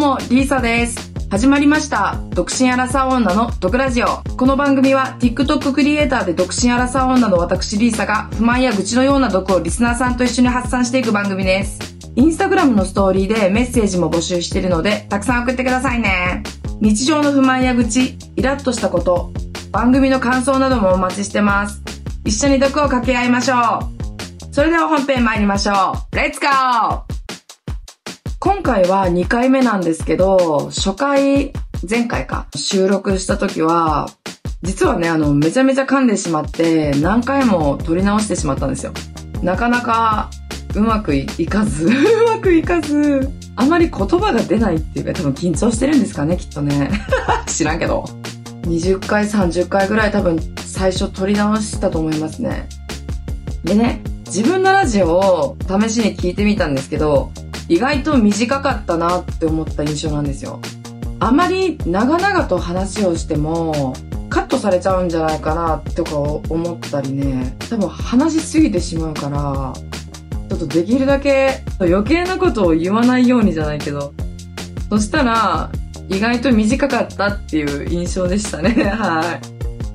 も、リーサです。始まりました。独身アラサー女の毒ラジオ。この番組は TikTok クリエイターで独身アラサー女の私リーサが不満や愚痴のような毒をリスナーさんと一緒に発散していく番組です。インスタグラムのストーリーでメッセージも募集しているので、たくさん送ってくださいね。日常の不満や愚痴、イラッとしたこと、番組の感想などもお待ちしてます。一緒に毒を掛け合いましょう。それでは本編参りましょう。レッツゴー今回は2回目なんですけど、初回、前回か、収録した時は、実はね、あの、めちゃめちゃ噛んでしまって、何回も撮り直してしまったんですよ。なかなか、うまくいかず、うまくいかず、あまり言葉が出ないっていうか、多分緊張してるんですかね、きっとね。知らんけど。20回、30回ぐらい多分最初撮り直したと思いますね。でね、自分のラジオを試しに聞いてみたんですけど、意外と短かったなって思った印象なんですよ。あまり長々と話をしても、カットされちゃうんじゃないかなとか思ったりね、多分話しすぎてしまうから、ちょっとできるだけ余計なことを言わないようにじゃないけど、そしたら、意外と短かったっていう印象でしたね。は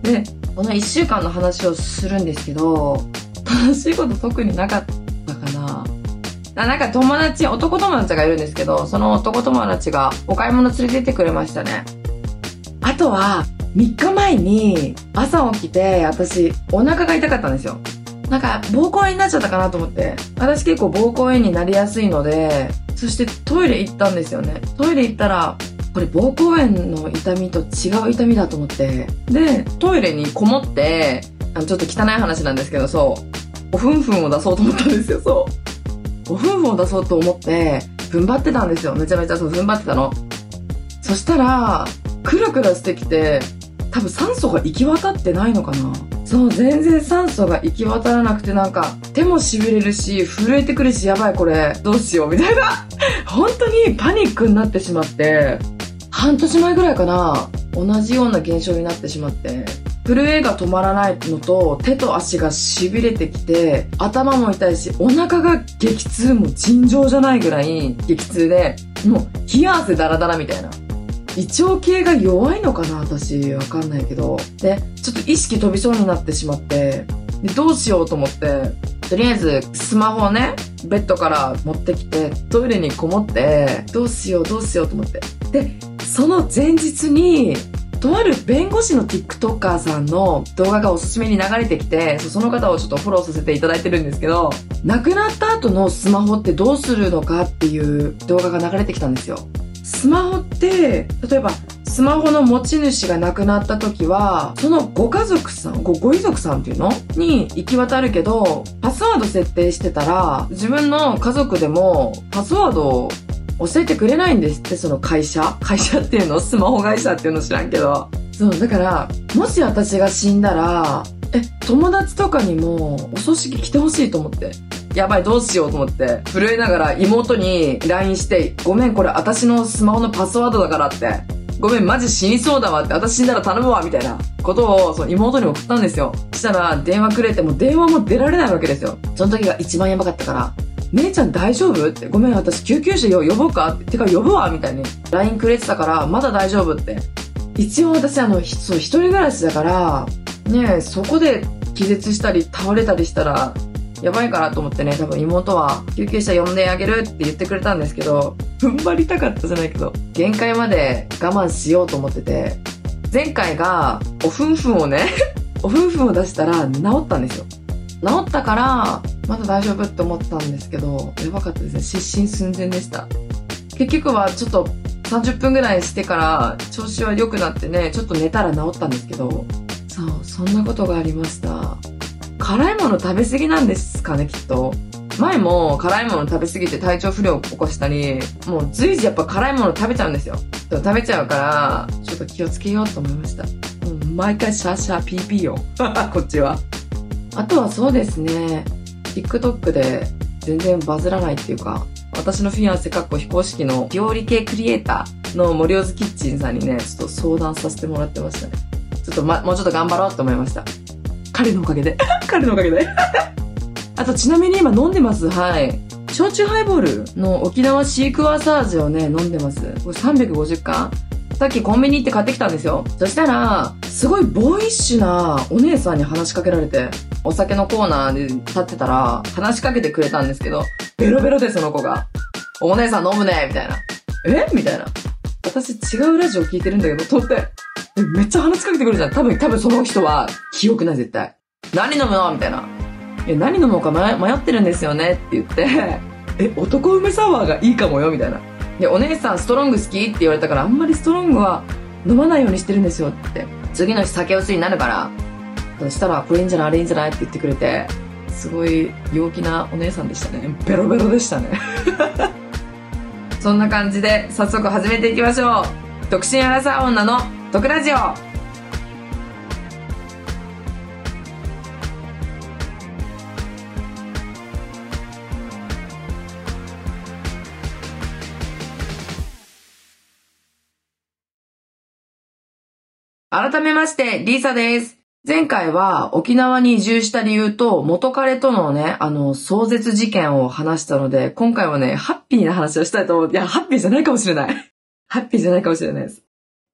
い。で、この1週間の話をするんですけど、楽しいこと特になかったなんか友達、男友達がいるんですけど、その男友達がお買い物連れてってくれましたね。あとは、3日前に朝起きて、私、お腹が痛かったんですよ。なんか、膀胱炎になっちゃったかなと思って。私結構膀胱炎になりやすいので、そしてトイレ行ったんですよね。トイレ行ったら、これ膀胱炎の痛みと違う痛みだと思って。で、トイレにこもって、あの、ちょっと汚い話なんですけど、そう、おふんふんを出そうと思ったんですよ、そう。おふんふんを出そうと思って、踏ん張ってたんですよ。めちゃめちゃそう、踏ん張ってたの。そしたら、クラクラしてきて、多分酸素が行き渡ってないのかなそう、全然酸素が行き渡らなくてなんか、手も痺れるし、震えてくるし、やばいこれ、どうしよう、みたいな。本当にパニックになってしまって、半年前ぐらいかな、同じような現象になってしまって、震えが止まらないのと、手と足が痺れてきて、頭も痛いし、お腹が激痛、も尋常じゃないぐらい激痛で、もう冷や汗ダラダラみたいな。胃腸系が弱いのかな私、わかんないけど。で、ちょっと意識飛びそうになってしまって、で、どうしようと思って、とりあえずスマホをね、ベッドから持ってきて、トイレにこもって、どうしようどうしようと思って。で、その前日に、とある弁護士の TikToker さんの動画がおすすめに流れてきて、その方をちょっとフォローさせていただいてるんですけど、亡くなった後のスマホってどうするのかっていう動画が流れてきたんですよ。スマホって、例えば、スマホの持ち主が亡くなった時は、そのご家族さん、ご、ご遺族さんっていうの？に行き渡るけど、パスワード設定してたら、自分の家族でもパスワードを教えてくれないんですって、その会社？会社っていうの？スマホ会社っていうの知らんけど。そう、だから、もし私が死んだら、え、友達とかにもお葬式来てほしいと思って。やばい、どうしようと思って。震えながら妹に LINE して、ごめん、これ私のスマホのパスワードだからって。ごめん、マジ死にそうだわって。私死んだら頼むわ、みたいなことを、その妹に送ったんですよ。したら、電話くれても電話も出られないわけですよ。その時が一番やばかったから。姉ちゃん大丈夫？って。ごめん、私救急車呼ぼうか？って。か呼ぶわみたいに。LINE くれてたから、まだ大丈夫？って。一応私、あの、そう、一人暮らしだから、ね、そこで気絶したり倒れたりしたら、やばいかなと思ってね、多分妹は救急車呼んであげるって言ってくれたんですけど、踏ん張りたかったじゃないけど、限界まで我慢しようと思ってて、前回がおふんふんをね、おふんふんを出したら治ったんですよ。治ったから、まだ大丈夫って思ったんですけど、やばかったですね。失神寸前でした。結局はちょっと30分ぐらいしてから調子は良くなってね、ちょっと寝たら治ったんですけど、そう、そんなことがありました。辛いもの食べ過ぎなんですかね、きっと。前も辛いもの食べ過ぎて体調不良を起こしたり、もう随時やっぱ辛いもの食べちゃうんですよ。食べちゃうから、ちょっと気をつけようと思いました。もう毎回シャーシャーピーピーよ。こっちは。あとはそうですね、TikTok で全然バズらないっていうか、私のフィアンセかっこ非公式の料理系クリエイターの森尾ズキッチンさんにね、ちょっと相談させてもらってましたね。ちょっとま、もうちょっと頑張ろうと思いました。彼のおかげで。彼のおかげで？あとちなみに今飲んでます？はい。焼酎ハイボールの沖縄シークワーサー味をね、飲んでます。これ350缶さっきコンビニ行って買ってきたんですよ。そしたら、すごいボーイッシュなお姉さんに話しかけられて、お酒のコーナーで立ってたら、話しかけてくれたんですけど、ベロベロでその子が、お姉さん飲むねみたいな。え？みたいな。私違うラジオ聞いてるんだけど、と思って。めっちゃ話しかけてくるじゃん。多分、多分その人は記憶ない絶対。何飲むの？みたいな。え、何飲もうか迷迷ってるんですよねって言って、え、男梅サワーがいいかもよみたいな。で、お姉さんストロング好き？って言われたから、あんまりストロングは飲まないようにしてるんですよって。次の日酒薄になるから、そしたら、これいいんじゃないあれいいんじゃないって言ってくれて、すごい陽気なお姉さんでしたね。ベロベロでしたね。そんな感じで、早速始めていきましょう。独身アラサー女の毒ラジオ改めまして、リーサです。前回は沖縄に移住した理由と元彼とのね、あの、壮絶事件を話したので、今回はね、ハッピーな話をしたいと思う。いや、ハッピーじゃないかもしれない。ハッピーじゃないかもしれないです。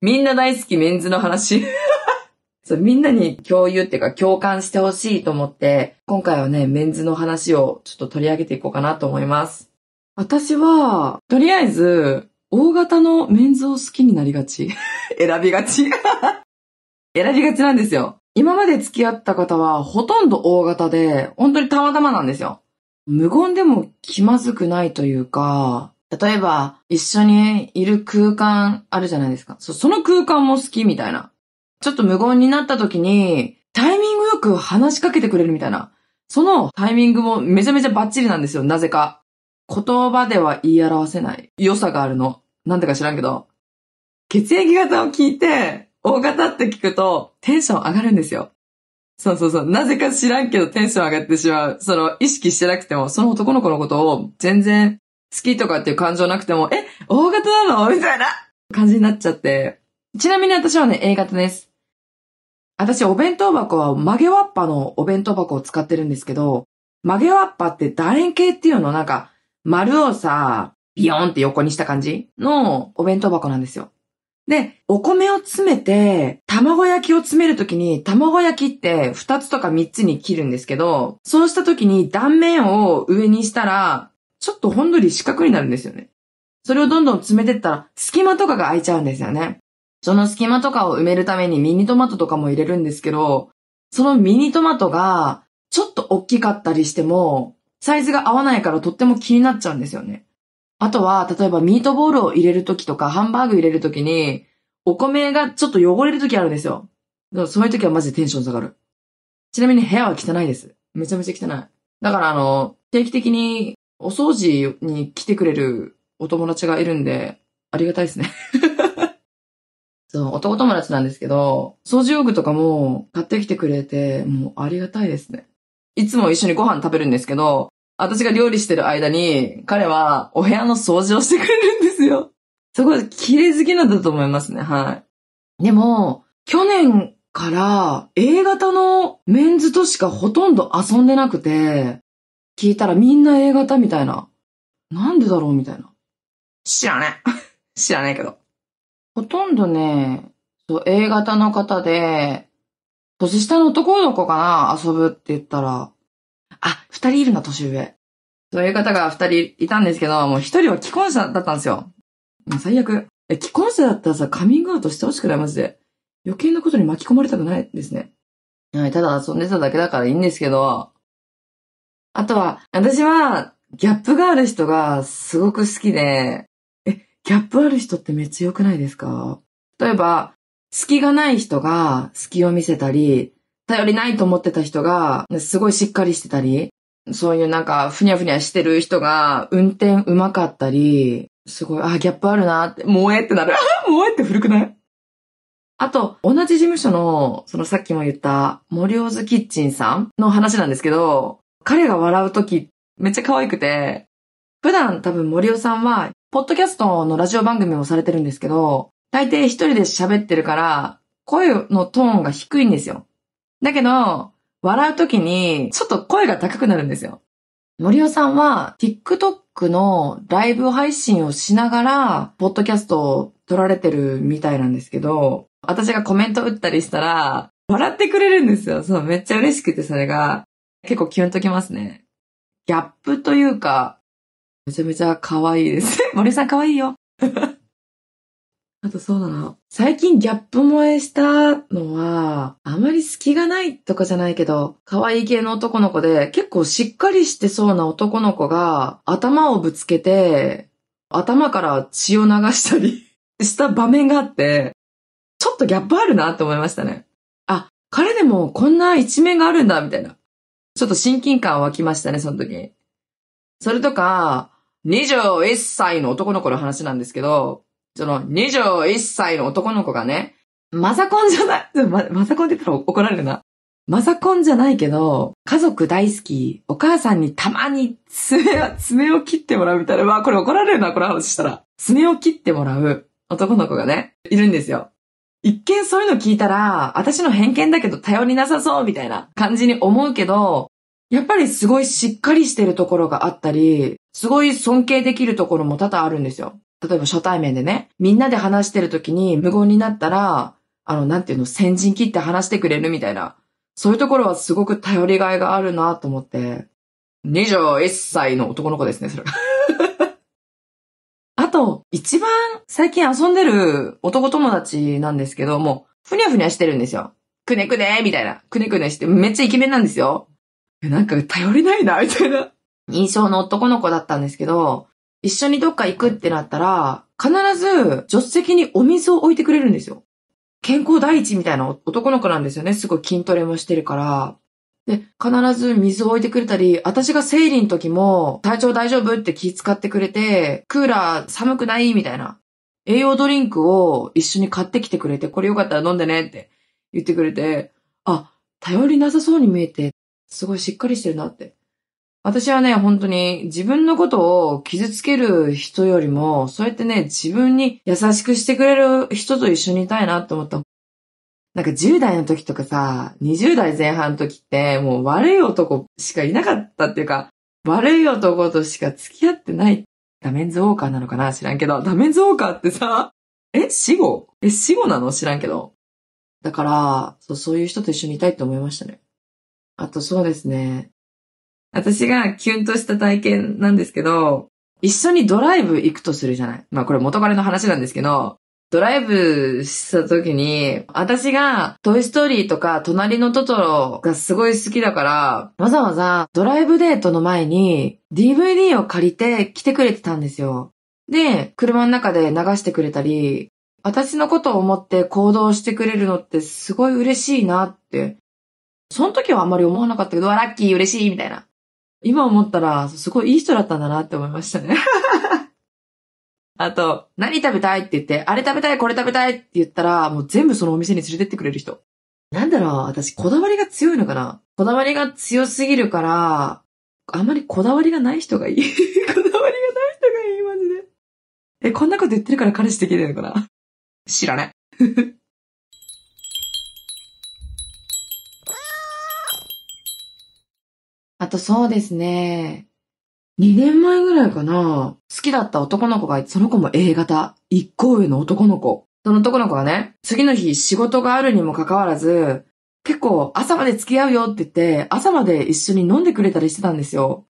みんな大好きメンズの話。そう、みんなに共有っていうか共感してほしいと思って、今回はね、メンズの話をちょっと取り上げていこうかなと思います。私は、とりあえず、大型のメンズを好きになりがち。選びがち。選びがちなんですよ。今まで付き合った方はほとんど大型で、本当にたまたまなんですよ。無言でも気まずくないというか、例えば一緒にいる空間あるじゃないですか。そその空間も好きみたいな。ちょっと無言になった時に、タイミングよく話しかけてくれるみたいな。そのタイミングもめちゃめちゃバッチリなんですよ、なぜか。言葉では言い表せない良さがあるの。なんでか知らんけど。血液型を聞いて、大型って聞くとテンション上がるんですよ。そうそうそう。なぜか知らんけどテンション上がってしまう。その意識してなくても、その男の子のことを全然好きとかっていう感情なくても、え、大型なの？みたいな感じになっちゃって。ちなみに私はね、A 型です。私、お弁当箱は曲げわっぱのお弁当箱を使ってるんですけど、曲げわっぱって楕円形っていうの？なんか、丸をさ、ビヨーンって横にした感じのお弁当箱なんですよ。で、お米を詰めて、卵焼きを詰めるときに、卵焼きって2つとか3つに切るんですけど、そうしたときに断面を上にしたら、ちょっとほんのり四角になるんですよね。それをどんどん詰めてったら、隙間とかが空いちゃうんですよね。その隙間とかを埋めるためにミニトマトとかも入れるんですけど、そのミニトマトが、ちょっと大きかったりしても、サイズが合わないからとっても気になっちゃうんですよね。あとは、例えばミートボールを入れるときとか、ハンバーグ入れるときに、お米がちょっと汚れるときあるんですよ。そういうときはマジでテンション下がる。ちなみに部屋は汚いです。めちゃめちゃ汚い。だからあの、定期的にお掃除に来てくれるお友達がいるんで、ありがたいですね。そう、男友達なんですけど、掃除用具とかも買ってきてくれて、もうありがたいですね。いつも一緒にご飯食べるんですけど、私が料理してる間に、彼はお部屋の掃除をしてくれるんですよ。すごい綺麗好きなんだと思いますね、はい。でも、去年から A 型のメンズとしかほとんど遊んでなくて、聞いたらみんな A 型みたいな。なんでだろうみたいな。知らねえ。知らないけど。ほとんどね、そう A 型の方で、年下の男の子かな遊ぶって言ったら、あ、二人いるな、年上。そういう方が二人いたんですけど、もう一人は既婚者だったんですよ。もう最悪。え、既婚者だったらさ、カミングアウトしてほしくない、マジで。余計なことに巻き込まれたくないですね。はい、ただ遊んでただけだからいいんですけど、あとは、私は、ギャップがある人がすごく好きで、え、ギャップある人ってめっちゃ良くないですか？例えば、隙がない人が隙を見せたり、頼りないと思ってた人が、すごいしっかりしてたり、そういうなんか、ふにゃふにゃしてる人が、運転上手かったり、すごい、あ、ギャップあるなって、もうえってなる。もうえって古くない？あと、同じ事務所の、そのさっきも言った、森尾ズキッチンさんの話なんですけど、彼が笑うとき、めっちゃ可愛くて、普段多分森尾さんは、ポッドキャストのラジオ番組をされてるんですけど、大抵一人で喋ってるから、声のトーンが低いんですよ。だけど、笑うときに、ちょっと声が高くなるんですよ。森尾さんは TikTok のライブ配信をしながら、ポッドキャストを撮られてるみたいなんですけど、私がコメント打ったりしたら、笑ってくれるんですよ。そう、めっちゃ嬉しくて、それが。結構キュンときますね。ギャップというか、めちゃめちゃ可愛いです。森さん可愛いよ。あとそうだな。最近ギャップ萌えしたのは、あまり隙がないとかじゃないけど、可愛い系の男の子で、結構しっかりしてそうな男の子が、頭をぶつけて、頭から血を流したり した場面があって、ちょっとギャップあるなって思いましたね。あ、彼でもこんな一面があるんだ、みたいな。ちょっと親近感湧きましたね、その時。それとか、21歳の男の子の話なんですけど、その21歳の男の子がね、マザコンじゃない、ま、マザコンって言ったら怒られるな。マザコンじゃないけど、家族大好き、お母さんにたまに爪、爪を切ってもらうみたいな。まあこれ怒られるな、この話したら。爪を切ってもらう男の子がね、いるんですよ。一見そういうの聞いたら、私の偏見だけど頼りなさそうみたいな感じに思うけど、やっぱりすごいしっかりしてるところがあったり、すごい尊敬できるところも多々あるんですよ。例えば初対面でね、みんなで話してる時に無言になったら、あの、なんていうの、先陣切って話してくれるみたいな。そういうところはすごく頼りがいがあるなと思って。21歳の男の子ですね、それ。あと、一番最近遊んでる男友達なんですけど、もう、ふにゃふにゃしてるんですよ。くねくねみたいな。くねくねして、めっちゃイケメンなんですよ。なんか頼りないな、みたいな印象の男の子だったんですけど、一緒にどっか行くってなったら、必ず助手席にお水を置いてくれるんですよ。健康第一みたいな男の子なんですよね。すごい筋トレもしてるから。で、必ず水を置いてくれたり、私が生理の時も体調大丈夫？って気遣ってくれて、クーラー寒くない？みたいな。栄養ドリンクを一緒に買ってきてくれて、これよかったら飲んでねって言ってくれて、あ、頼りなさそうに見えて、すごいしっかりしてるなって。私はね、本当に自分のことを傷つける人よりも、そうやってね、自分に優しくしてくれる人と一緒にいたいなって思った。なんか10代の時とかさ、20代前半の時ってもう悪い男しかいなかったっていうか、悪い男としか付き合ってない。ダメンズウォーカーなのかな知らんけど、ダメンズウォーカーってさ、え？死後？え死後なの？知らんけど。だから、そう、そういう人と一緒にいたいって思いましたね。あとそうですね。私がキュンとした体験なんですけど、一緒にドライブ行くとするじゃない？まあこれ元彼の話なんですけど、ドライブした時に、私がトイストーリーとか隣のトトロがすごい好きだから、わざわざドライブデートの前に DVD を借りて来てくれてたんですよ。で、車の中で流してくれたり、私のことを思って行動してくれるのってすごい嬉しいなって。その時はあんまり思わなかったけど、ラッキー嬉しいみたいな。今思ったら、すごいいい人だったんだなって思いましたね。あと、何食べたいって言って、あれ食べたい、これ食べたいって言ったら、もう全部そのお店に連れてってくれる人。なんだろう、私、こだわりが強いのかなこだわりが強すぎるから、あんまりこだわりがない人がいい。こだわりがない人がいい、マジで。え、こんなこと言ってるから彼氏できないのかな知らない。あとそうですね。2年前ぐらいかな。好きだった男の子がその子も A 型。一個上の男の子。その男の子がね、次の日仕事があるにもかかわらず、結構朝まで付き合うよって言って、朝まで一緒に飲んでくれたりしてたんですよ。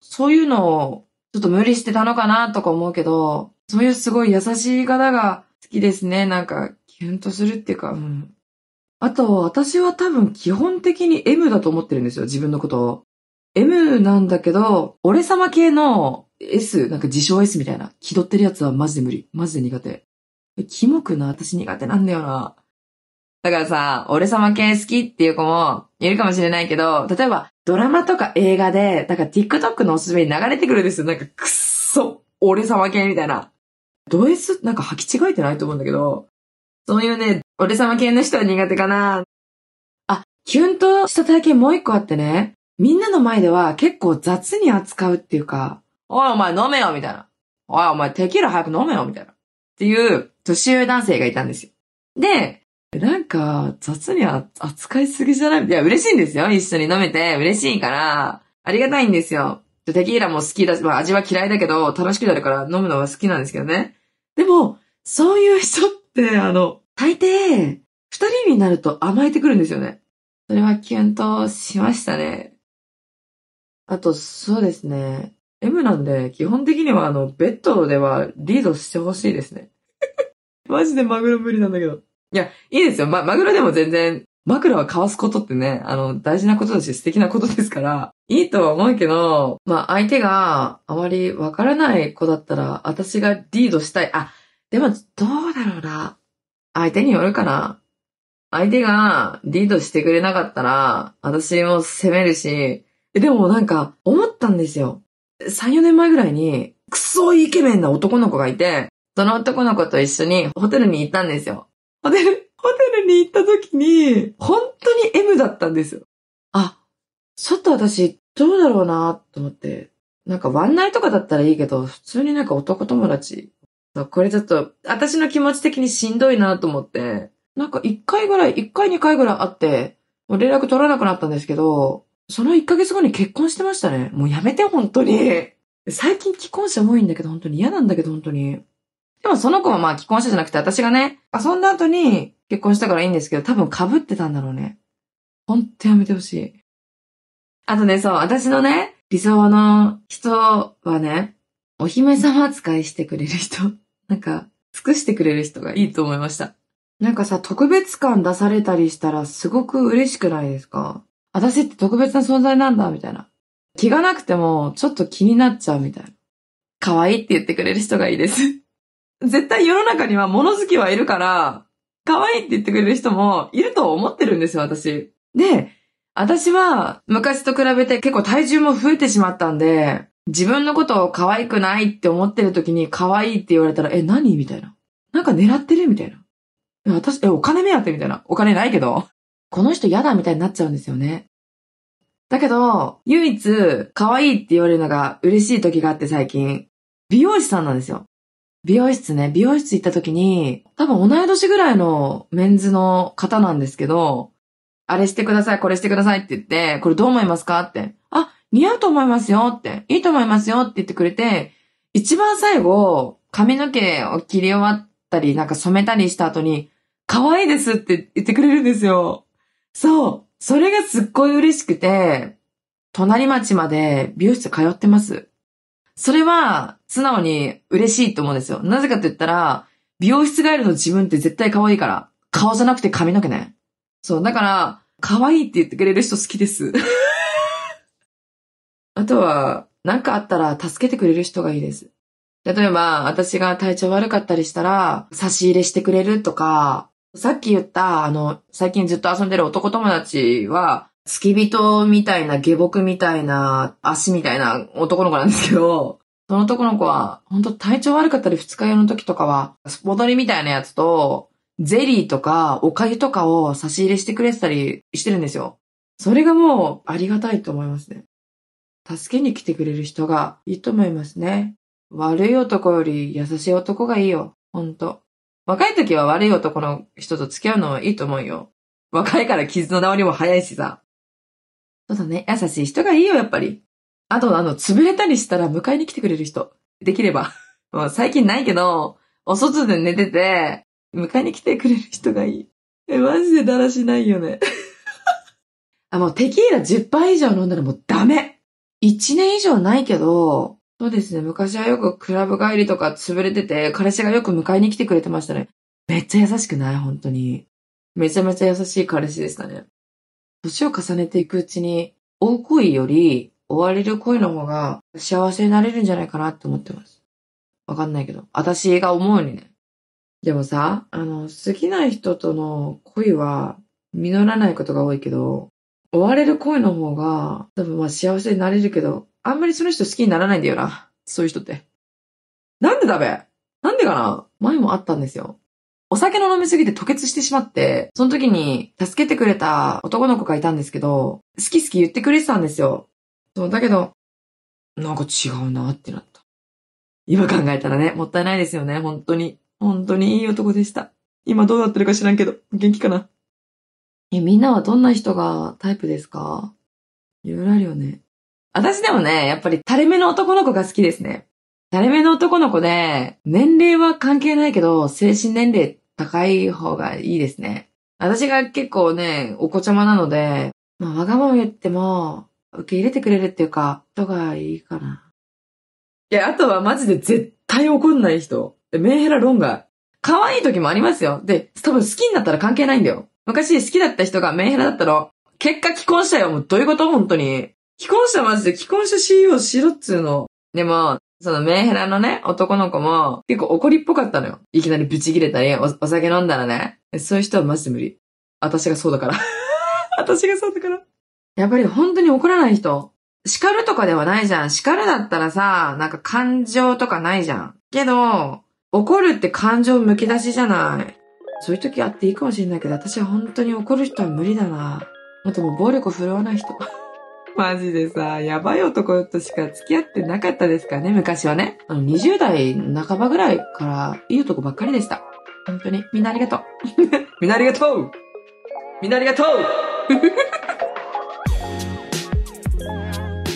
そういうのを、ちょっと無理してたのかなとか思うけど、そういうすごい優しい方が好きですね。なんか、キュンとするっていうか、うん。あと、私は多分基本的に M だと思ってるんですよ、自分のことを。M なんだけど、俺様系の S、なんか自称 S みたいな、気取ってるやつはマジで無理。マジで苦手。キモくな、私苦手なんだよな。だからさ、俺様系好きっていう子もいるかもしれないけど、例えばドラマとか映画で、だから TikTok のおすすめに流れてくるんですよ。なんかくっそ、俺様系みたいな。ド S なんか履き違えてないと思うんだけど、そういうね、俺様系の人は苦手かな。あ、キュンとした体験もう一個あってね。みんなの前では結構雑に扱うっていうか、おいお前飲めよみたいな。おいお前テキーラ早く飲めよみたいな。っていう年上男性がいたんですよ。で、なんか雑に扱いすぎじゃない？いや、嬉しいんですよ。一緒に飲めて嬉しいから、ありがたいんですよ。テキーラも好きだし、まあ味は嫌いだけど、楽しくなるから飲むのは好きなんですけどね。でも、そういう人って、あの、大抵、二人になると甘えてくるんですよね。それはキュンとしましたね。あと、そうですね。M なんで、基本的にはあの、ベッドではリードしてほしいですね。マジでマグロ無理なんだけど。いや、いいですよ。ま、マグロでも全然、枕は交わすことってね、あの、大事なことだし素敵なことですから、いいとは思うけど、まあ、相手があまりわからない子だったら、私がリードしたい。あ、でも、どうだろうな。相手によるかな。相手がリードしてくれなかったら、私も責めるし、えでもなんか、思ったんですよ。3、4年前ぐらいに、クソイケメンな男の子がいて、その男の子と一緒にホテルに行ったんですよ。ホテル、ホテルに行った時に、本当に M だったんですよ。あ、ちょっと私、どうだろうなと思って。なんかワンナイとかだったらいいけど、普通になんか男友達。これちょっと、私の気持ち的にしんどいなと思って、なんか一回ぐらい、一回二回ぐらい会って、もう連絡取らなくなったんですけど、その一ヶ月後に結婚してましたね。もうやめて、本当に。最近既婚者多いんだけど、本当に嫌なんだけど、本当に。でもその子はまあ既婚者じゃなくて、私がね、遊んだ後に結婚したからいいんですけど、多分被ってたんだろうね。ほんとやめてほしい。あとね、そう、私のね、理想の人はね、お姫様扱いしてくれる人。なんか、尽くしてくれる人がいいと思いました。なんかさ、特別感出されたりしたらすごく嬉しくないですか？私って特別な存在なんだ、みたいな。気がなくても、ちょっと気になっちゃうみたいな。可愛いって言ってくれる人がいいです。絶対世の中には物好きはいるから、可愛いって言ってくれる人もいると思ってるんですよ、私。で、私は昔と比べて結構体重も増えてしまったんで、自分のことを可愛くないって思ってる時に可愛いって言われたら、え、何？みたいな。なんか狙ってる？みたいな。私、え、お金目当て？みたいな。お金ないけど。この人嫌だみたいになっちゃうんですよね。だけど、唯一、可愛いって言われるのが嬉しい時があって最近、美容師さんなんですよ。美容室ね、美容室行った時に、多分同い年ぐらいのメンズの方なんですけど、あれしてください、これしてくださいって言って、これどう思いますかって。あ、似合うと思いますよって。いいと思いますよって言ってくれて、一番最後、髪の毛を切り終わったり、なんか染めたりした後に、可愛いですって言ってくれるんですよ。そう。それがすっごい嬉しくて、隣町まで美容室通ってます。それは、素直に嬉しいと思うんですよ。なぜかって言ったら、美容室帰りの自分って絶対可愛いから。顔じゃなくて髪の毛ね。そう、だから、可愛いって言ってくれる人好きです。あとは、なんかあったら助けてくれる人がいいです。例えば、私が体調悪かったりしたら、差し入れしてくれるとか、さっき言った、あの、最近ずっと遊んでる男友達は、付き人みたいな、下僕みたいな、足みたいな男の子なんですけど、その男の子は、本当体調悪かったり二日酔いの時とかは、スポドリみたいなやつと、ゼリーとか、お粥とかを差し入れしてくれてたりしてるんですよ。それがもう、ありがたいと思いますね。助けに来てくれる人がいいと思いますね。悪い男より優しい男がいいよ。ほんと。若い時は悪い男の人と付き合うのはいいと思うよ。若いから傷の治りも早いしさ。そうだね。優しい人がいいよ、やっぱり。あと、あの、潰れたりしたら迎えに来てくれる人。できれば。もう最近ないけど、お外で寝てて、迎えに来てくれる人がいい。え、マジでだらしないよね。あ、もうテキーラ10杯以上飲んだらもうダメ。1年以上ないけど、そうですね。昔はよくクラブ帰りとか潰れてて、彼氏がよく迎えに来てくれてましたね。めっちゃ優しくない？本当に。めちゃめちゃ優しい彼氏でしたね。年を重ねていくうちに、追う恋より、追われる恋の方が幸せになれるんじゃないかなって思ってます。わかんないけど。私が思うにね。でもさ、あの、好きな人との恋は実らないことが多いけど、追われる恋の方が多分まあ幸せになれるけど、あんまりその人好きにならないんだよな。そういう人って。なんでだべ？なんでかな？前もあったんですよ。お酒の飲みすぎて吐血してしまって、その時に助けてくれた男の子がいたんですけど、好き好き言ってくれてたんですよ。そう、だけど、なんか違うなってなった。今考えたらね、もったいないですよね、本当に。本当にいい男でした。今どうなってるか知らんけど、元気かな？え、みんなはどんな人がタイプですか？いろいろあるよね。私でもね、やっぱり垂れ目の男の子が好きですね。垂れ目の男の子で、年齢は関係ないけど、精神年齢高い方がいいですね。私が結構ね、お子ちゃまなので、まあ、わがまま言っても、受け入れてくれるっていうか、人がいいかな。いや、あとはマジで絶対怒んない人。メンヘラ論外。可愛い時もありますよ。で、多分好きになったら関係ないんだよ。昔好きだった人がメンヘラだったの。結果既婚したよ。もうどういうこと？本当に。既婚者マジで既婚者 CEO しろっつうの。でも、そのメンヘラのね、男の子も結構怒りっぽかったのよ。いきなりブチ切れたり、おお酒飲んだらね。そういう人はマジで無理。私がそうだから。私がそうだから。やっぱり本当に怒らない人。叱るとかではないじゃん。叱るだったらさ、なんか感情とかないじゃん。けど、怒るって感情むき出しじゃない。そういう時あっていいかもしれないけど、私は本当に怒る人は無理だな。あともう暴力を振るわない人。マジでさ、やばい男としか付き合ってなかったですからね、昔はね。あの、20代半ばぐらいからいい男ばっかりでした。本当に。みんなありがとう。みんなありがとうみんなありがとう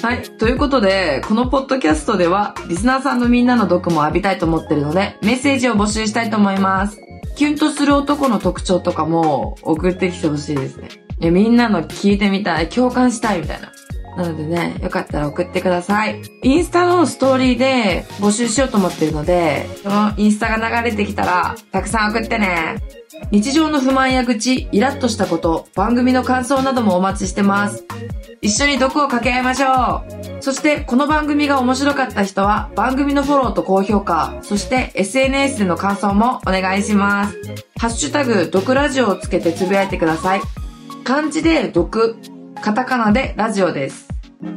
はい。ということで、このポッドキャストでは、リスナーさんのみんなの毒も浴びたいと思ってるので、メッセージを募集したいと思います。キュンとする男の特徴とかも送ってきてほしいですね。みんなの聞いてみたい、共感したいみたいな。なのでね、よかったら送ってください。インスタのストーリーで募集しようと思ってるので、そのインスタが流れてきたら、たくさん送ってね。日常の不満や愚痴、イラッとしたこと、番組の感想などもお待ちしてます。一緒に毒を掛け合いましょう。そして、この番組が面白かった人は、番組のフォローと高評価、そして SNS での感想もお願いします。ハッシュタグ、毒ラジオをつけてつぶやいてください。漢字で毒、カタカナでラジオです。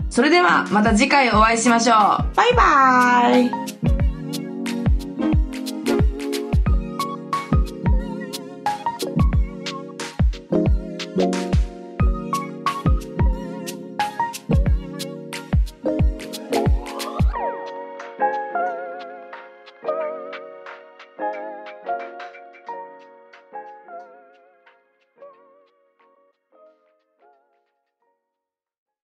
それではまた次回お会いしましょう。バイバーイ